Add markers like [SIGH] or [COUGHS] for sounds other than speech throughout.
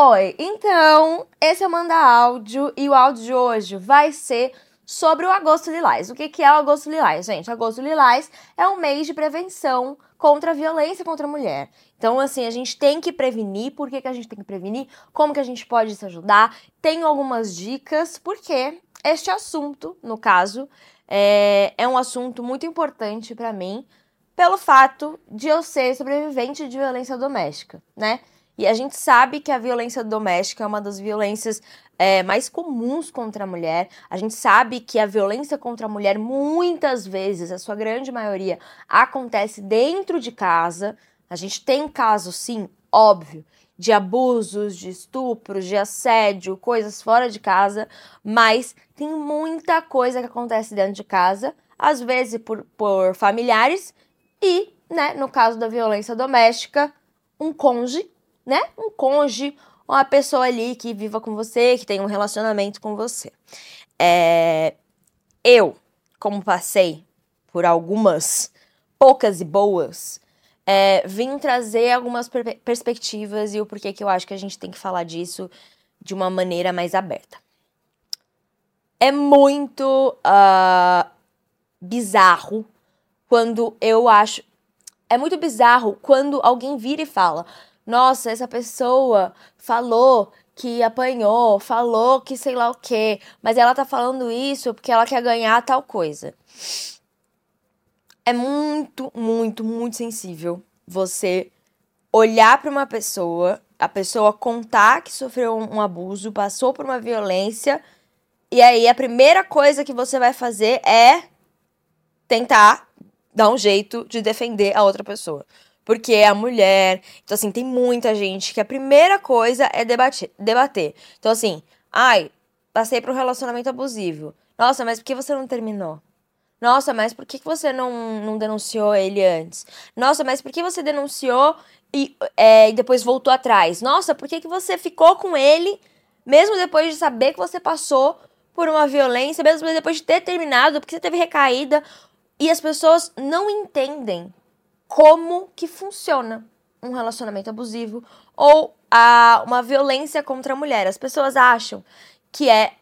Oi, então, esse é o Manda Áudio e o áudio de hoje vai ser sobre o Agosto Lilás. O que, é o Agosto Lilás, gente? Agosto Lilás é um mês de prevenção contra a violência contra a mulher. Então, assim, a gente tem que prevenir. Por que, que a gente tem que prevenir? Como que a gente pode se ajudar? Tenho algumas dicas, porque este assunto, no caso, é, é um assunto muito importante para mim, pelo fato de eu ser sobrevivente de violência doméstica, né? E a gente sabe que a violência doméstica é uma das violências é, mais comuns contra a mulher. A gente sabe que a violência contra a mulher, muitas vezes, a sua grande maioria, acontece dentro de casa. A gente tem casos, sim, óbvio, de abusos, de estupros, de assédio, coisas fora de casa, mas tem muita coisa que acontece dentro de casa, às vezes por, por familiares e, né, no caso da violência doméstica, um cônjuge né? Um cônjuge, uma pessoa ali que viva com você, que tem um relacionamento com você. É... Eu, como passei por algumas poucas e boas, é, vim trazer algumas per perspectivas e o porquê que eu acho que a gente tem que falar disso de uma maneira mais aberta. É muito uh, bizarro quando eu acho. É muito bizarro quando alguém vira e fala: nossa, essa pessoa falou que apanhou, falou que sei lá o quê, mas ela tá falando isso porque ela quer ganhar tal coisa. É muito, muito, muito sensível você olhar para uma pessoa, a pessoa contar que sofreu um abuso, passou por uma violência, e aí a primeira coisa que você vai fazer é tentar dar um jeito de defender a outra pessoa porque é a mulher. Então, assim, tem muita gente que a primeira coisa é debater. debater. Então, assim, ai, passei por um relacionamento abusivo. Nossa, mas por que você não terminou? Nossa, mas por que você não, não denunciou ele antes? Nossa, mas por que você denunciou e, é, e depois voltou atrás? Nossa, por que, que você ficou com ele mesmo depois de saber que você passou por uma violência, mesmo depois de ter terminado, porque você teve recaída? E as pessoas não entendem como que funciona um relacionamento abusivo ou a, uma violência contra a mulher. As pessoas acham que é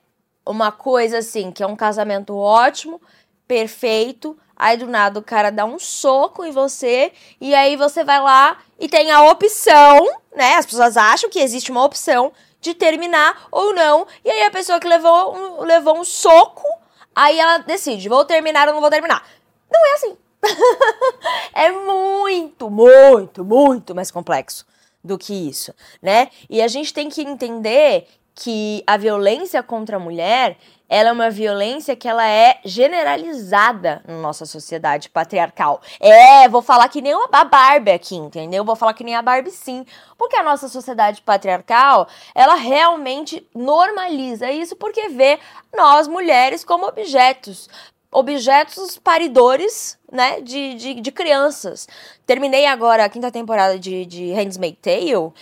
uma coisa assim, que é um casamento ótimo, perfeito, aí do nada o cara dá um soco em você e aí você vai lá e tem a opção, né? As pessoas acham que existe uma opção de terminar ou não, e aí a pessoa que levou um, levou um soco, aí ela decide, vou terminar ou não vou terminar. Não é assim. [LAUGHS] é muito, muito, muito mais complexo do que isso, né? E a gente tem que entender que a violência contra a mulher, ela é uma violência que ela é generalizada na nossa sociedade patriarcal. É, vou falar que nem a Barbie aqui, entendeu? Vou falar que nem a Barbie sim, porque a nossa sociedade patriarcal, ela realmente normaliza isso porque vê nós mulheres como objetos objetos paridores, né, de, de, de, crianças. Terminei agora a quinta temporada de, de Handmaid's Tale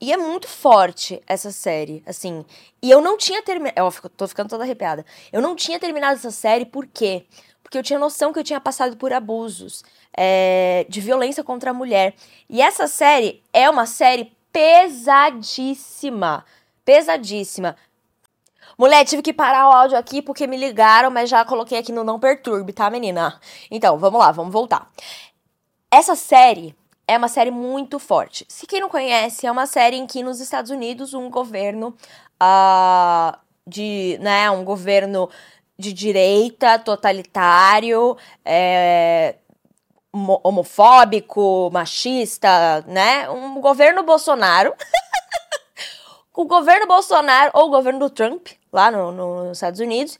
e é muito forte essa série, assim. E eu não tinha terminado... Eu tô ficando toda arrepiada. Eu não tinha terminado essa série, por quê? Porque eu tinha noção que eu tinha passado por abusos, é, de violência contra a mulher. E essa série é uma série pesadíssima. Pesadíssima. Mulher, tive que parar o áudio aqui porque me ligaram, mas já coloquei aqui no não perturbe, tá, menina? Então, vamos lá, vamos voltar. Essa série é uma série muito forte. Se quem não conhece, é uma série em que nos Estados Unidos um governo uh, de, né, um governo de direita, totalitário, é, homofóbico, machista, né? Um governo Bolsonaro. [LAUGHS] o governo Bolsonaro ou o governo do Trump, lá no, no, nos Estados Unidos,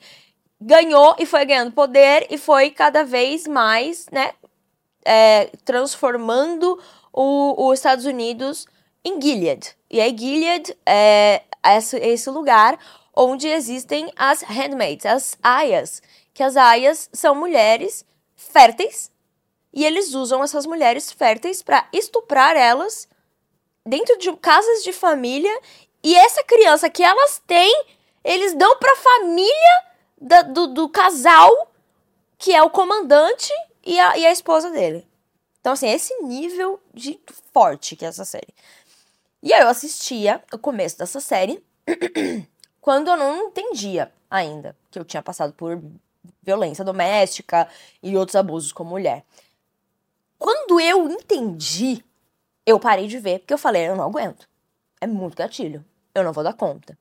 ganhou e foi ganhando poder e foi cada vez mais, né, é, transformando os Estados Unidos em Gilead. E aí Gilead é esse, esse lugar onde existem as handmaids, as aias, que as aias são mulheres férteis e eles usam essas mulheres férteis para estuprar elas dentro de casas de família e essa criança que elas têm, eles dão pra família da, do, do casal, que é o comandante e a, e a esposa dele. Então, assim, esse nível de forte que é essa série. E aí eu assistia o começo dessa série [CLEARS THROAT] quando eu não entendia ainda que eu tinha passado por violência doméstica e outros abusos com mulher. Quando eu entendi, eu parei de ver, porque eu falei, eu não aguento. É muito gatilho. Eu não vou dar conta.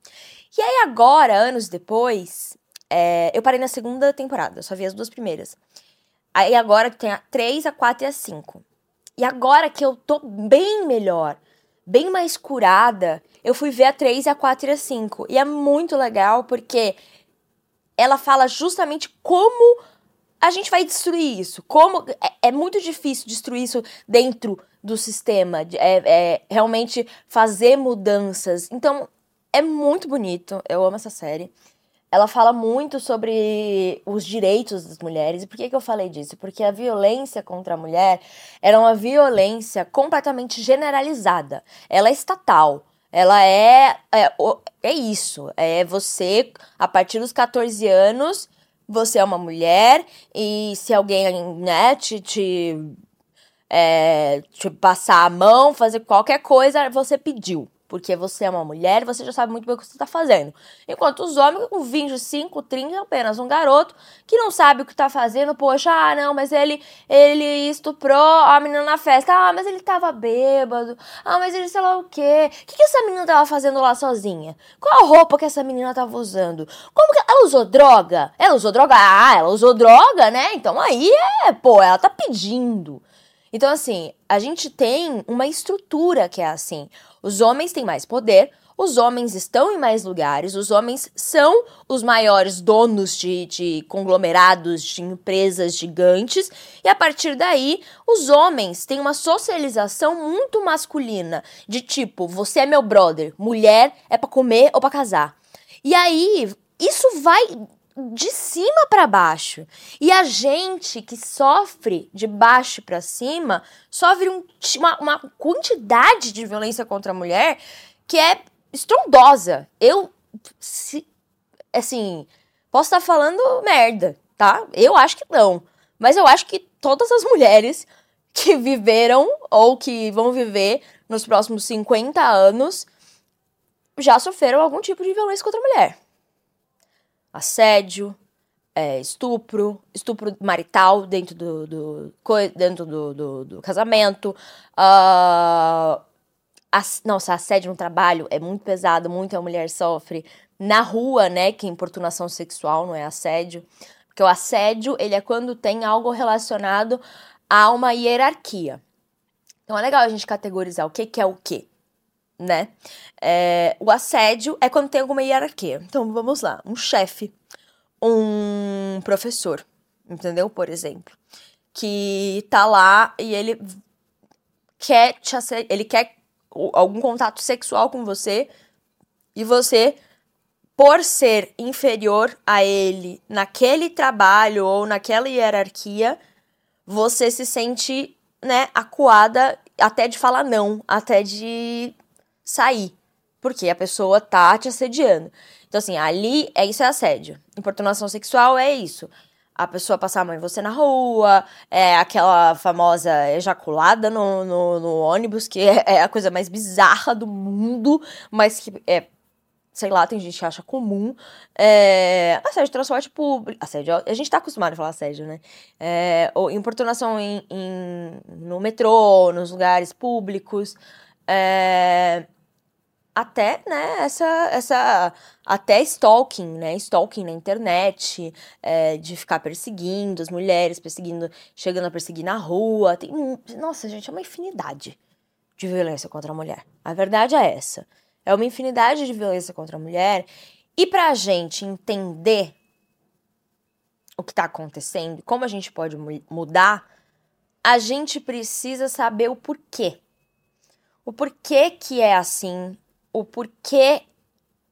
E aí, agora, anos depois, é, eu parei na segunda temporada, só vi as duas primeiras. Aí agora tem a 3, a 4 e a 5. E agora que eu tô bem melhor, bem mais curada, eu fui ver a 3, a 4 e a 5. E é muito legal porque ela fala justamente como a gente vai destruir isso. Como é, é muito difícil destruir isso dentro do sistema, é, é, realmente fazer mudanças. Então é muito bonito. Eu amo essa série. Ela fala muito sobre os direitos das mulheres. E por que, que eu falei disso? Porque a violência contra a mulher era uma violência completamente generalizada. Ela é estatal. Ela é, é, é isso. É você, a partir dos 14 anos, você é uma mulher e se alguém né, te, te, é, te passar a mão, fazer qualquer coisa, você pediu porque você é uma mulher você já sabe muito bem o que você está fazendo. Enquanto os homens com 25, 30 é apenas um garoto que não sabe o que está fazendo, poxa, ah, não, mas ele ele estuprou a menina na festa, ah, mas ele estava bêbado, ah, mas ele sei lá o quê. O que, que essa menina estava fazendo lá sozinha? Qual a roupa que essa menina estava usando? Como que ela usou droga? Ela usou droga? Ah, ela usou droga, né? Então aí é, pô, ela tá pedindo. Então, assim, a gente tem uma estrutura que é assim. Os homens têm mais poder, os homens estão em mais lugares, os homens são os maiores donos de, de, conglomerados, de empresas gigantes, e a partir daí, os homens têm uma socialização muito masculina, de tipo, você é meu brother, mulher é para comer ou para casar. E aí, isso vai de cima para baixo. E a gente que sofre de baixo para cima sofre um, uma, uma quantidade de violência contra a mulher que é estrondosa. Eu, se, assim, posso estar falando merda, tá? Eu acho que não. Mas eu acho que todas as mulheres que viveram ou que vão viver nos próximos 50 anos já sofreram algum tipo de violência contra a mulher assédio, é, estupro, estupro marital dentro do, do dentro do, do, do casamento. Uh, ass, nossa, assédio no trabalho é muito pesado, muita mulher sofre. Na rua, né, que é importunação sexual, não é assédio. Porque o assédio, ele é quando tem algo relacionado a uma hierarquia. Então é legal a gente categorizar o que, que é o que né? É, o assédio é quando tem alguma hierarquia. Então vamos lá, um chefe, um professor, entendeu? Por exemplo, que tá lá e ele quer te ele quer algum contato sexual com você e você por ser inferior a ele naquele trabalho ou naquela hierarquia, você se sente, né, acuada até de falar não, até de sair, porque a pessoa tá te assediando. Então, assim, ali é isso é assédio. Importunação sexual é isso. A pessoa passar a mão em você na rua, é aquela famosa ejaculada no, no, no ônibus, que é, é, a coisa mais bizarra do mundo, mas que é sei lá, tem gente que acha comum. É, assédio transporte público. Assédio, a gente tá acostumado a falar assédio, né? É, ou importunação em, em, no metrô, nos lugares públicos. É, até, né, essa, essa, até stalking, né, stalking na internet, é, de ficar perseguindo as mulheres, perseguindo, chegando a perseguir na rua, tem, nossa, gente, é uma infinidade de violência contra a mulher. A verdade é essa, é uma infinidade de violência contra a mulher, e pra gente entender o que tá acontecendo, como a gente pode mudar, a gente precisa saber o porquê. O porquê que é assim, o porquê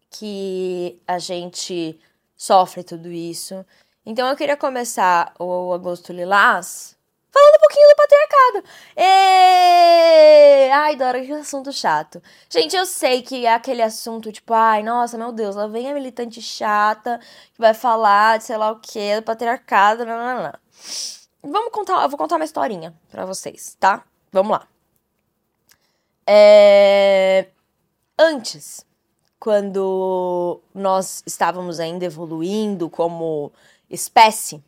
que a gente sofre tudo isso. Então eu queria começar o Agosto Lilás falando um pouquinho do patriarcado. E... Ai, Dora, que assunto chato. Gente, eu sei que é aquele assunto tipo, ai, nossa, meu Deus, lá vem a militante chata que vai falar de sei lá o que, do patriarcado, não, não, não. Vamos contar, eu vou contar uma historinha para vocês, tá? Vamos lá. É Antes, quando nós estávamos ainda evoluindo como espécie,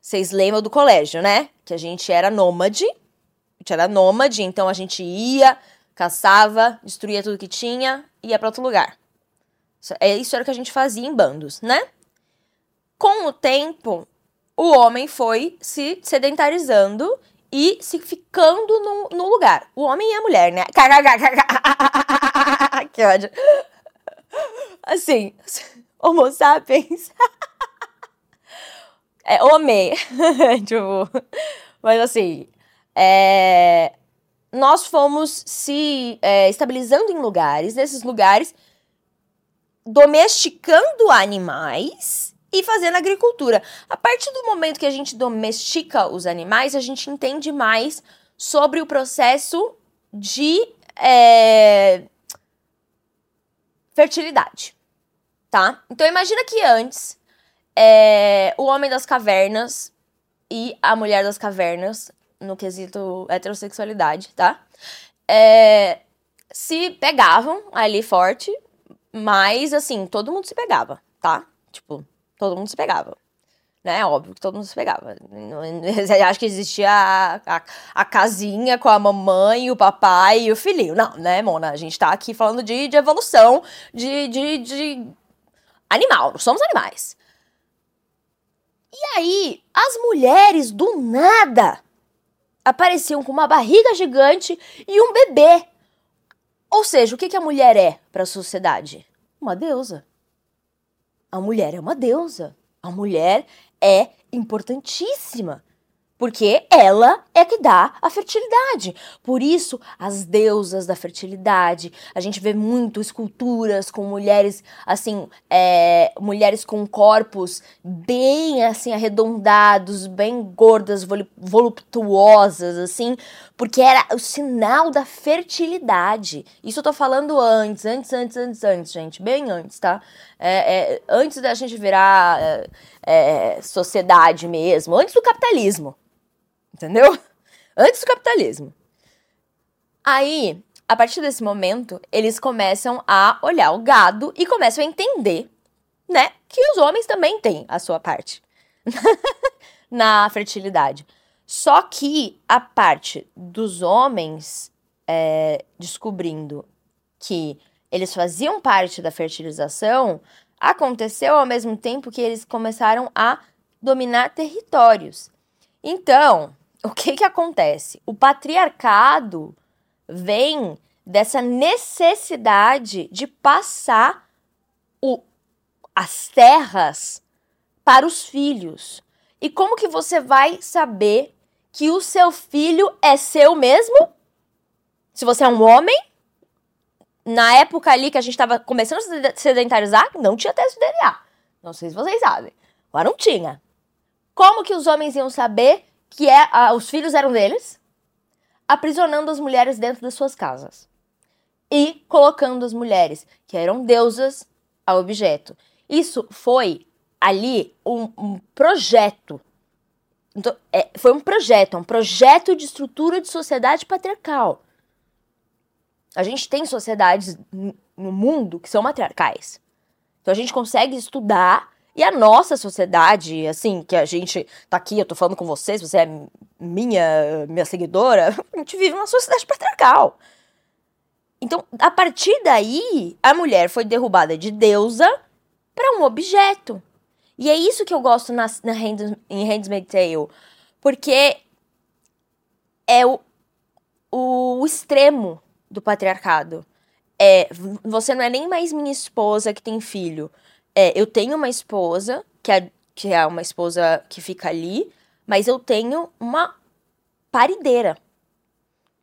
vocês lembram do colégio, né? Que a gente era nômade. A gente era nômade, então a gente ia, caçava, destruía tudo que tinha, ia para outro lugar. É isso era o que a gente fazia em bandos, né? Com o tempo, o homem foi se sedentarizando e se ficando no, no lugar. O homem e a mulher, né? que ódio. Assim, Homo sapiens. é homem. tipo, mas assim, é, nós fomos se é, estabilizando em lugares, nesses lugares, domesticando animais e fazendo agricultura. A partir do momento que a gente domestica os animais, a gente entende mais sobre o processo de é, fertilidade, tá? Então imagina que antes é, o homem das cavernas e a mulher das cavernas, no quesito heterossexualidade, tá? É, se pegavam ali forte, mas assim, todo mundo se pegava, tá? Tipo, todo mundo se pegava. Né? Óbvio que todo mundo se pegava. Acho que existia a, a, a, casinha com a mamãe, o papai e o filhinho. Não, né, Mona? A gente tá aqui falando de, de evolução, de, de, de animal. Nós somos animais. E aí, as mulheres do nada apareciam com uma barriga gigante e um bebê. Ou seja, o que a mulher é para a sociedade? Uma deusa. A mulher é uma deusa. A mulher é importantíssima porque ela é que dá a fertilidade. Por isso, as deusas da fertilidade, a gente vê muito esculturas com mulheres assim, é, mulheres com corpos bem assim arredondados, bem gordas, voluptuosas, assim, porque era o sinal da fertilidade. Isso eu tô falando antes, antes, antes, antes, antes, gente, bem antes, tá? É, é, antes da gente virar é, é, sociedade mesmo, antes do capitalismo entendeu? [LAUGHS] Antes do capitalismo. Aí, a partir desse momento, eles começam a olhar o gado e começam a entender, né, que os homens também têm a sua parte [LAUGHS] na fertilidade. Só que a parte dos homens é, descobrindo que eles faziam parte da fertilização aconteceu ao mesmo tempo que eles começaram a dominar territórios. Então, o que que acontece? O patriarcado vem dessa necessidade de passar o, as terras para os filhos. E como que você vai saber que o seu filho é seu mesmo? Se você é um homem, na época ali que a gente estava começando a sedentarizar, não tinha teste de DNA. Não sei se vocês sabem. Agora não tinha. Como que os homens iam saber que é os filhos eram deles, aprisionando as mulheres dentro das suas casas e colocando as mulheres, que eram deusas, a objeto. Isso foi ali um, um projeto. Então, é, foi um projeto, um projeto de estrutura de sociedade patriarcal. A gente tem sociedades no mundo que são matriarcais. Então a gente consegue estudar e a nossa sociedade, assim, que a gente tá aqui, eu tô falando com vocês, você é minha, minha seguidora, [LAUGHS] a gente vive uma sociedade patriarcal. Então, a partir daí, a mulher foi derrubada de deusa para um objeto. E é isso que eu gosto na, na Hand, em Handmaid's Tale. Porque é o, o, o extremo do patriarcado. É, você não é nem mais minha esposa que tem filho. É, eu tenho uma esposa, que é, que é uma esposa que fica ali, mas eu tenho uma parideira.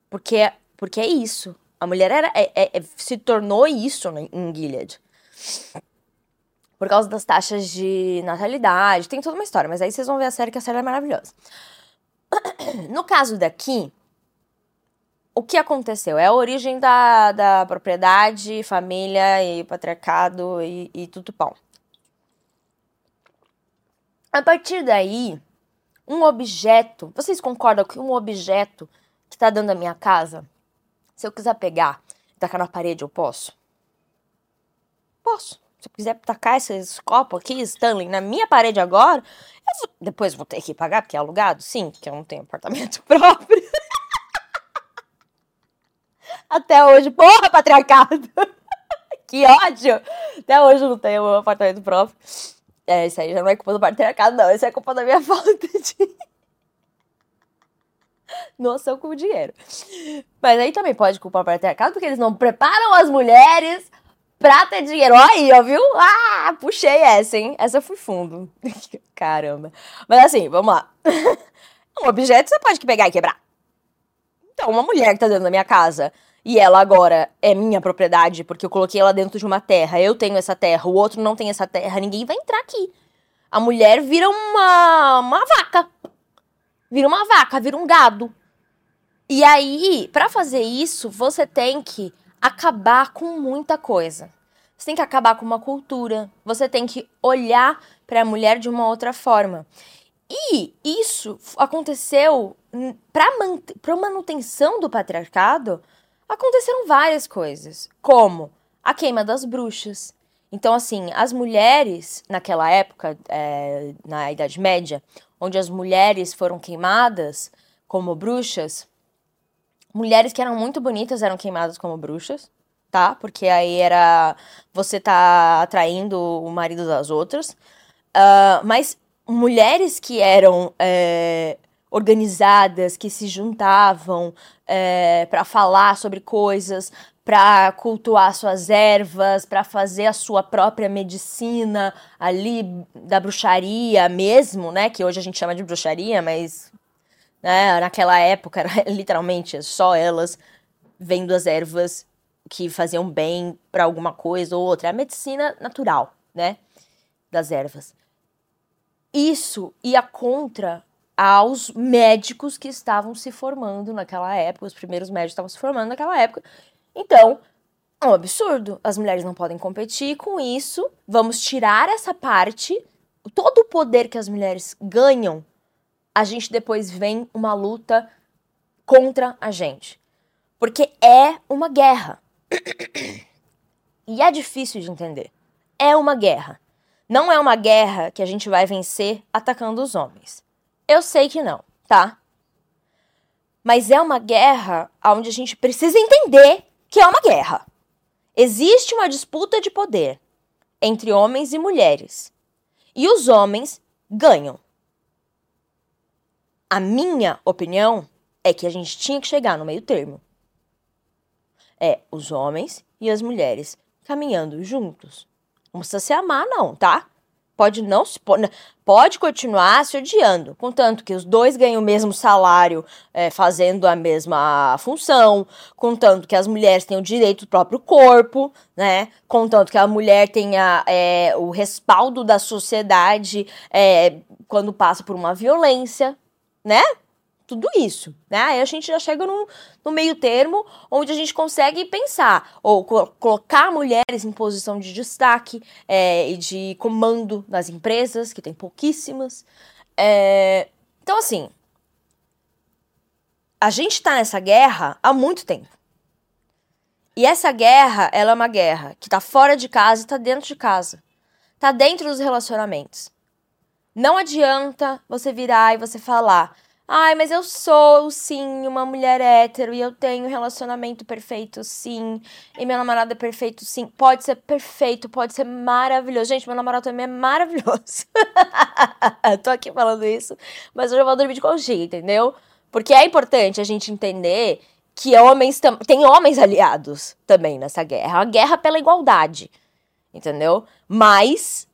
Porque, porque é isso. A mulher era, é, é, é se tornou isso né, em Gilead. Por causa das taxas de natalidade. Tem toda uma história, mas aí vocês vão ver a série, que a série é maravilhosa. [COUGHS] No caso daqui, o que aconteceu? É a origem da, da propriedade, família e patriarcado e, e tudo pão. A partir daí, um objeto. Vocês concordam que um objeto que está dentro da minha casa, se eu quiser pegar, tacar na parede, eu posso? Posso. Se eu quiser tacar esses copos aqui, Stanley, na minha parede agora, eu vou, depois vou ter que pagar, porque é alugado? Sim, porque eu não tenho apartamento [LAUGHS] próprio. Até hoje, porra, patriarcado! [LAUGHS] que ódio! Até hoje eu não tenho um apartamento próprio. É, isso aí já não é culpa do patriarcado, não. Isso é culpa da minha [LAUGHS] falta de noção com o dinheiro. Mas aí também pode culpar o patriarcado, porque eles não preparam as mulheres pra ter dinheiro. Aí, ó, viu? Ah, puxei essa, hein? Essa foi fundo. [LAUGHS] Caramba. Mas assim, vamos lá. Um objeto você pode pegar e quebrar. Então, uma mulher que tá dentro da minha casa e ela agora é minha propriedade porque eu coloquei ela dentro de uma terra, eu tenho essa terra, o outro não tem essa terra, ninguém vai entrar aqui. A mulher vira uma, uma vaca. Vira uma vaca, vira um gado. E aí, para fazer isso, você tem que acabar com muita coisa. Você tem que acabar com uma cultura, você tem que olhar para a mulher de uma outra forma. E isso aconteceu para manutenção do patriarcado aconteceram várias coisas, como a queima das bruxas. Então, assim, as mulheres, naquela época, é, na Idade Média, onde as mulheres foram queimadas como bruxas, mulheres que eram muito bonitas eram queimadas como bruxas, tá? Porque aí era você tá atraindo o marido das outras. Uh, mas mulheres que eram é, organizadas, que se juntavam é, para falar sobre coisas, para cultuar suas ervas, para fazer a sua própria medicina ali da bruxaria mesmo, né? Que hoje a gente chama de bruxaria, mas né, naquela época era [LAUGHS] literalmente só elas vendo as ervas que faziam bem para alguma coisa ou outra. É a medicina natural, né? Das ervas. Isso ia contra aos médicos que estavam se formando naquela época, os primeiros médicos estavam se formando naquela época. Então, é um absurdo. As mulheres não podem competir com isso. Vamos tirar essa parte. Todo o poder que as mulheres ganham, a gente depois vem uma luta contra a gente. Porque é uma guerra. [COUGHS] E é difícil de entender. É uma guerra. Não é uma guerra que a gente vai vencer atacando os homens. Eu sei que não, tá? Mas é uma guerra onde a gente precisa entender que é uma guerra. Existe uma disputa de poder entre homens e mulheres. E os homens ganham. A minha opinião é que a gente tinha que chegar no meio termo. É os homens e as mulheres caminhando juntos. Não precisa se amar, não, tá? pode não se pode continuar se odiando, contanto que os dois ganham o mesmo salário é, fazendo a mesma função, contanto que as mulheres têm o direito do próprio corpo, né? Contanto que a mulher tenha é, o respaldo da sociedade é, quando passa por uma violência, né? Tudo isso, né? Aí a gente já chega no, no meio termo onde a gente consegue pensar ou co colocar mulheres em posição de destaque é, e de comando nas empresas, que tem pouquíssimas. É, então, assim, a gente está nessa guerra há muito tempo. E essa guerra, ela é uma guerra que está fora de casa e está dentro de casa. Está dentro dos relacionamentos. Não adianta você virar e você falar Ai, mas eu sou, sim, uma mulher hétero e eu tenho um relacionamento perfeito, sim. E meu namorado é perfeito, sim. Pode ser perfeito, pode ser maravilhoso. Gente, meu namorado também é maravilhoso. [LAUGHS] Tô aqui falando isso, mas eu já vou dormir de conchinha, entendeu? Porque é importante a gente entender que homens tem homens aliados também nessa guerra. É uma guerra pela igualdade, entendeu? Mas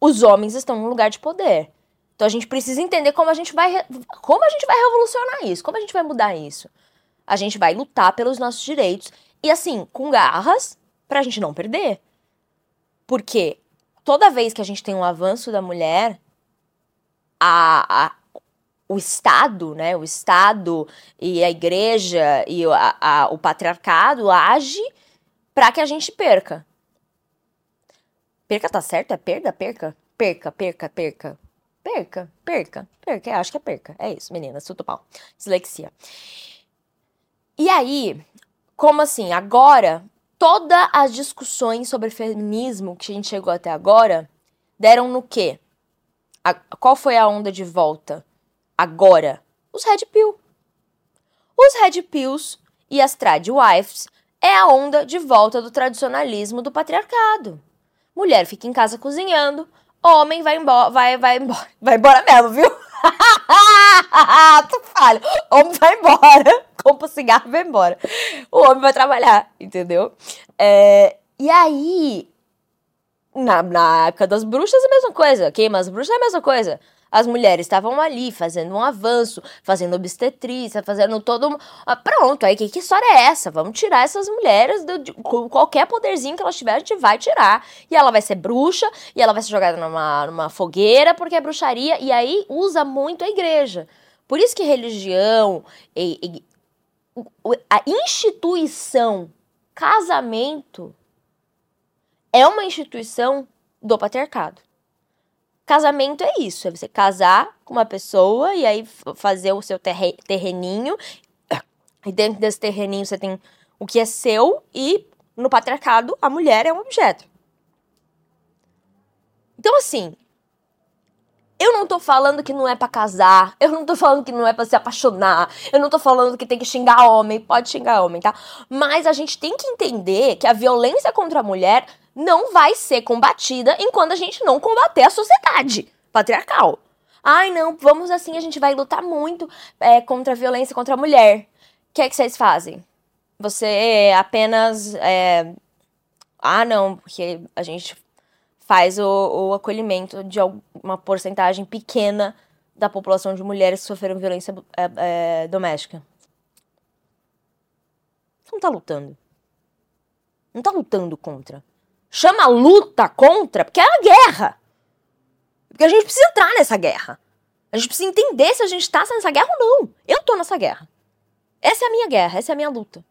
os homens estão num lugar de poder. Então a gente precisa entender como a gente vai como a gente vai revolucionar isso, como a gente vai mudar isso. A gente vai lutar pelos nossos direitos e assim, com garras, pra gente não perder. Porque toda vez que a gente tem um avanço da mulher, a, a o Estado, né, o Estado e a igreja e a, a, o patriarcado age para que a gente perca. Perca tá certo? É perda? Perca? Perca, perca, perca. Perca, perca, perca. Acho que é perca. É isso, meninas, tudo pau. Dislexia. E aí, Como assim? Agora, todas as discussões sobre feminismo que a gente chegou até agora deram no quê? A, qual foi a onda de volta? Agora, os Red Pill. Os Red Pills e as Trad Wives é a onda de volta do tradicionalismo do patriarcado. Mulher fica em casa cozinhando, homem vai embora, vai, vai embora, [LAUGHS] vai embora mesmo, viu? [LAUGHS] tu falha. Homem vai embora, [LAUGHS] compra cigarro vai embora. O homem vai trabalhar, entendeu? É, e aí, na, na época das bruxas é a mesma coisa. Queima as bruxas é a mesma coisa. As mulheres estavam ali fazendo um avanço, fazendo obstetrícia, fazendo todo. Ah, pronto, aí que, que história é essa? Vamos tirar essas mulheres do, de, com qualquer poderzinho que elas tiverem, a gente vai tirar. E ela vai ser bruxa, e ela vai ser jogada numa, numa fogueira, porque é bruxaria. E aí usa muito a igreja. Por isso que religião, e, e, a instituição casamento é uma instituição do patriarcado. Casamento é isso, é você casar com uma pessoa e aí fazer o seu terre terreninho. E dentro desse terreninho você tem o que é seu e no patriarcado a mulher é um objeto. Então assim, eu não tô falando que não é para casar, eu não tô falando que não é para se apaixonar, eu não tô falando que tem que xingar homem, pode xingar homem, tá? Mas a gente tem que entender que a violência contra a mulher não vai ser combatida enquanto a gente não combater a sociedade patriarcal. Ai, não, vamos assim, a gente vai lutar muito é, contra a violência contra a mulher. O que é que vocês fazem? Você apenas. É... Ah, não, porque a gente faz o, o acolhimento de uma porcentagem pequena da população de mulheres que sofreram violência é, é, doméstica. Você não tá lutando. Não tá lutando contra chama luta contra, porque é a guerra. Porque a gente precisa entrar nessa guerra. A gente precisa entender se a gente está nessa guerra ou não. Eu tô nessa guerra. Essa é a minha guerra, essa é a minha luta.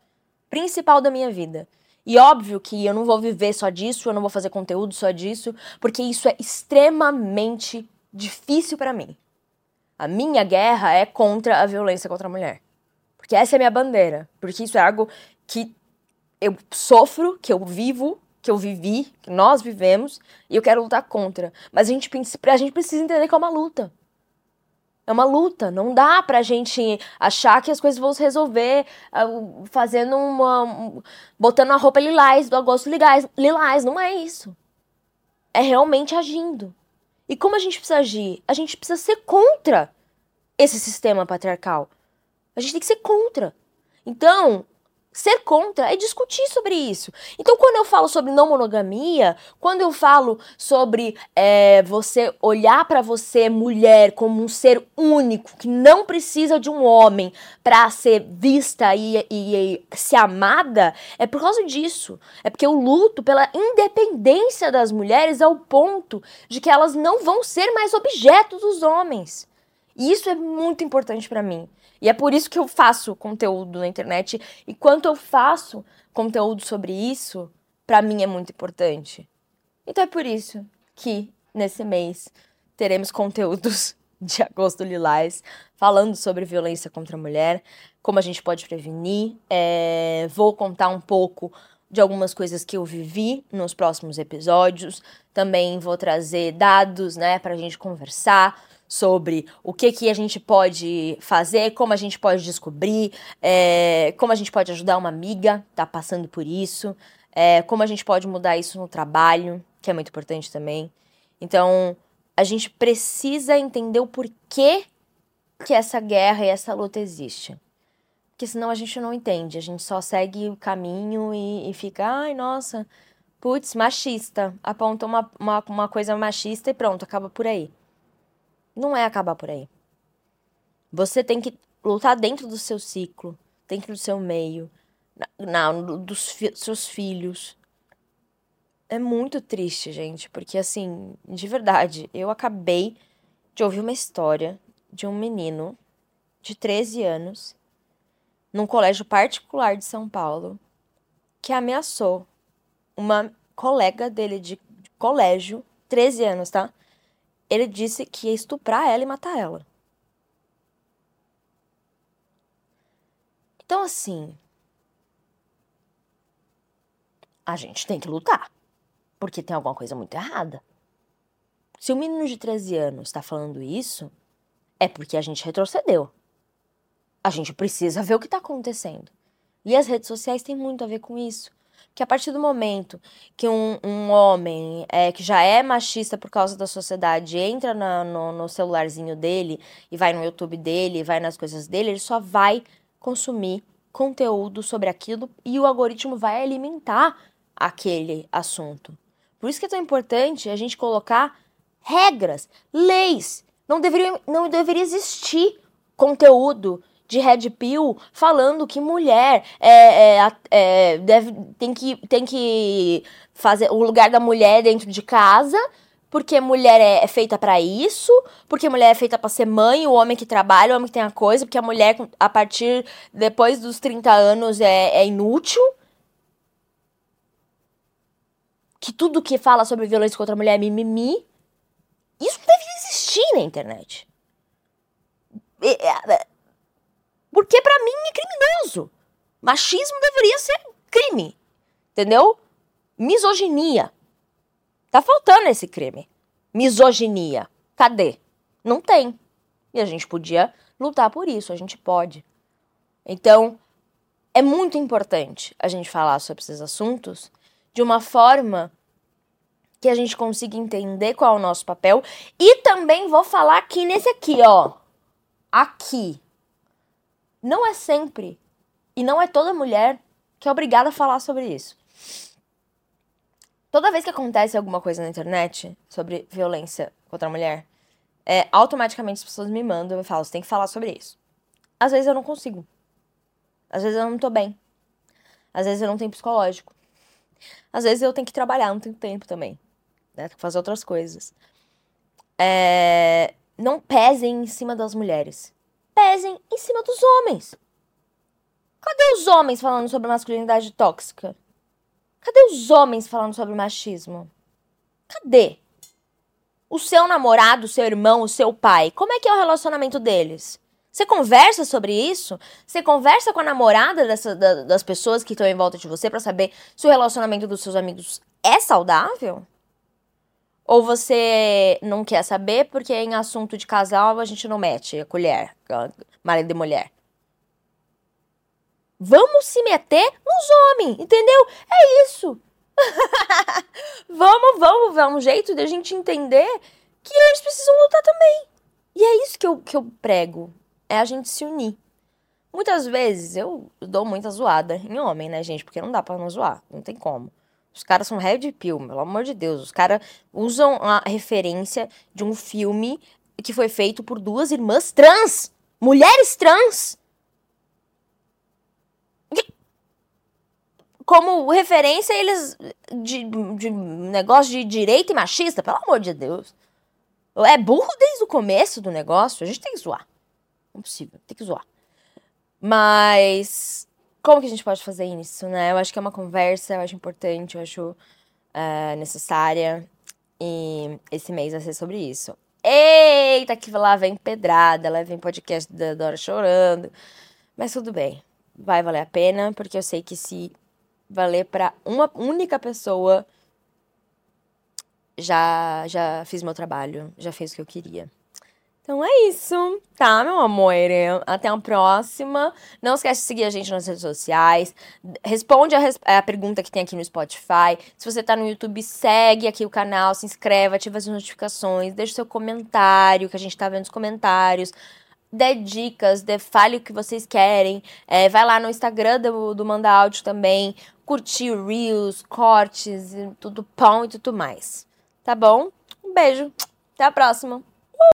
Principal da minha vida. E óbvio que eu não vou viver só disso, eu não vou fazer conteúdo só disso, porque isso é extremamente difícil para mim. A minha guerra é contra a violência contra a mulher. Porque essa é a minha bandeira. Porque isso é algo que eu sofro, que eu vivo que eu vivi, que nós vivemos, e eu quero lutar contra. Mas a gente, a gente precisa entender que é uma luta. É uma luta. Não dá pra gente achar que as coisas vão se resolver uh, fazendo uma. Um, botando a roupa lilás do agosto lilás, lilás. Não é isso. É realmente agindo. E como a gente precisa agir? A gente precisa ser contra esse sistema patriarcal. A gente tem que ser contra. Então, Ser contra é discutir sobre isso. Então, quando eu falo sobre não monogamia, quando eu falo sobre é, você olhar para você, mulher, como um ser único, que não precisa de um homem para ser vista e, e, e ser amada, é por causa disso. É porque eu luto pela independência das mulheres ao ponto de que elas não vão ser mais objetos dos homens. E isso é muito importante para mim. E é por isso que eu faço conteúdo na internet. E quanto eu faço conteúdo sobre isso, para mim é muito importante. Então é por isso que nesse mês teremos conteúdos [LAUGHS] de agosto lilás falando sobre violência contra a mulher, como a gente pode prevenir. É, vou contar um pouco de algumas coisas que eu vivi nos próximos episódios. Também vou trazer dados, né, para a gente conversar sobre o que, que a gente pode fazer, como a gente pode descobrir, é, como a gente pode ajudar uma amiga tá passando por isso, é, como a gente pode mudar isso no trabalho, que é muito importante também. Então, a gente precisa entender o porquê que essa guerra e essa luta existe. Porque senão a gente não entende, a gente só segue o caminho e, e fica, ai, nossa, putz, machista. Aponta uma, uma, uma coisa machista e pronto, acaba por aí não é acabar por aí. Você tem que lutar dentro do seu ciclo, dentro do seu meio, na, na dos fi seus filhos. É muito triste, gente, porque assim, de verdade, eu acabei de ouvir uma história de um menino de 13 anos num colégio particular de São Paulo que ameaçou uma colega dele de colégio, 13 anos, tá? Ele disse que ia estuprar ela e matar ela. Então, assim, a gente tem que lutar. Porque tem alguma coisa muito errada. Se o um menino de 13 anos está falando isso, é porque a gente retrocedeu. A gente precisa ver o que está acontecendo. E as redes sociais têm muito a ver com isso. Que a partir do momento que um, um homem é, que já é machista por causa da sociedade entra na, no, no celularzinho dele e vai no YouTube dele, vai nas coisas dele, ele só vai consumir conteúdo sobre aquilo e o algoritmo vai alimentar aquele assunto. Por isso que é tão importante a gente colocar regras, leis. Não deveria, não deveria existir conteúdo de Red Pill falando que mulher é, é, é, deve, tem, que, tem que fazer o lugar da mulher dentro de casa, porque mulher é, é feita para isso, porque mulher é feita para ser mãe, o homem que trabalha, o homem que tem a coisa, porque a mulher, a partir depois dos 30 anos, é, é inútil. Que tudo que fala sobre violência contra a mulher é mimimi. Isso deve existir na internet. É, porque para mim é criminoso. Machismo deveria ser crime. Entendeu? Misoginia. Tá faltando esse crime. Misoginia. Cadê? Não tem. E a gente podia lutar por isso, a gente pode. Então, é muito importante a gente falar sobre esses assuntos de uma forma que a gente consiga entender qual é o nosso papel. E também vou falar aqui nesse aqui, ó. Aqui. Não é sempre e não é toda mulher que é obrigada a falar sobre isso. Toda vez que acontece alguma coisa na internet sobre violência contra a mulher, é, automaticamente as pessoas me mandam e falam: você tem que falar sobre isso. Às vezes eu não consigo. Às vezes eu não tô bem. Às vezes eu não tenho psicológico. Às vezes eu tenho que trabalhar, não tenho tempo também. Né? Tenho que fazer outras coisas. É... Não pesem em cima das mulheres pesem em cima dos homens. Cadê os homens falando sobre masculinidade tóxica? Cadê os homens falando sobre machismo? Cadê? O seu namorado, o seu irmão, o seu pai, como é que é o relacionamento deles? Você conversa sobre isso? Você conversa com a namorada dessa, da, das pessoas que estão em volta de você para saber se o relacionamento dos seus amigos é saudável? Ou você não quer saber porque em assunto de casal a gente não mete a colher, marido e mulher? Vamos se meter nos homens, entendeu? É isso. [LAUGHS] vamos, vamos, vamos, um jeito de a gente entender que eles precisam lutar também. E é isso que eu, que eu prego, é a gente se unir. Muitas vezes eu dou muita zoada em homem, né, gente? Porque não dá pra não zoar, não tem como. Os caras são red pill, pelo amor de Deus. Os caras usam a referência de um filme que foi feito por duas irmãs trans. Mulheres trans. Como referência, eles. De, de negócio de direita e machista, pelo amor de Deus. É burro desde o começo do negócio. A gente tem que zoar. Não é possível, tem que zoar. Mas como que a gente pode fazer isso, né? Eu acho que é uma conversa, eu acho importante, eu acho uh, necessária. E esse mês vai ser sobre isso. Eita, que lá vem pedrada, lá vem podcast da Dora chorando. Mas tudo bem, vai valer a pena, porque eu sei que se valer para uma única pessoa, já, já fiz meu trabalho, já fiz o que eu queria. Então é isso, tá, meu amor? Até a próxima. Não esquece de seguir a gente nas redes sociais. Responde a, a, pergunta que tem aqui no Spotify. Se você tá no YouTube, segue aqui o canal, se inscreve, ativa as notificações, deixa seu comentário, que a gente tá vendo os comentários. Dê dicas, dê, fale o que vocês querem. É, vai lá no Instagram do, do Manda Áudio também. Curtir Reels, cortes, tudo pão e tudo mais. Tá bom? Um beijo. Até a próxima.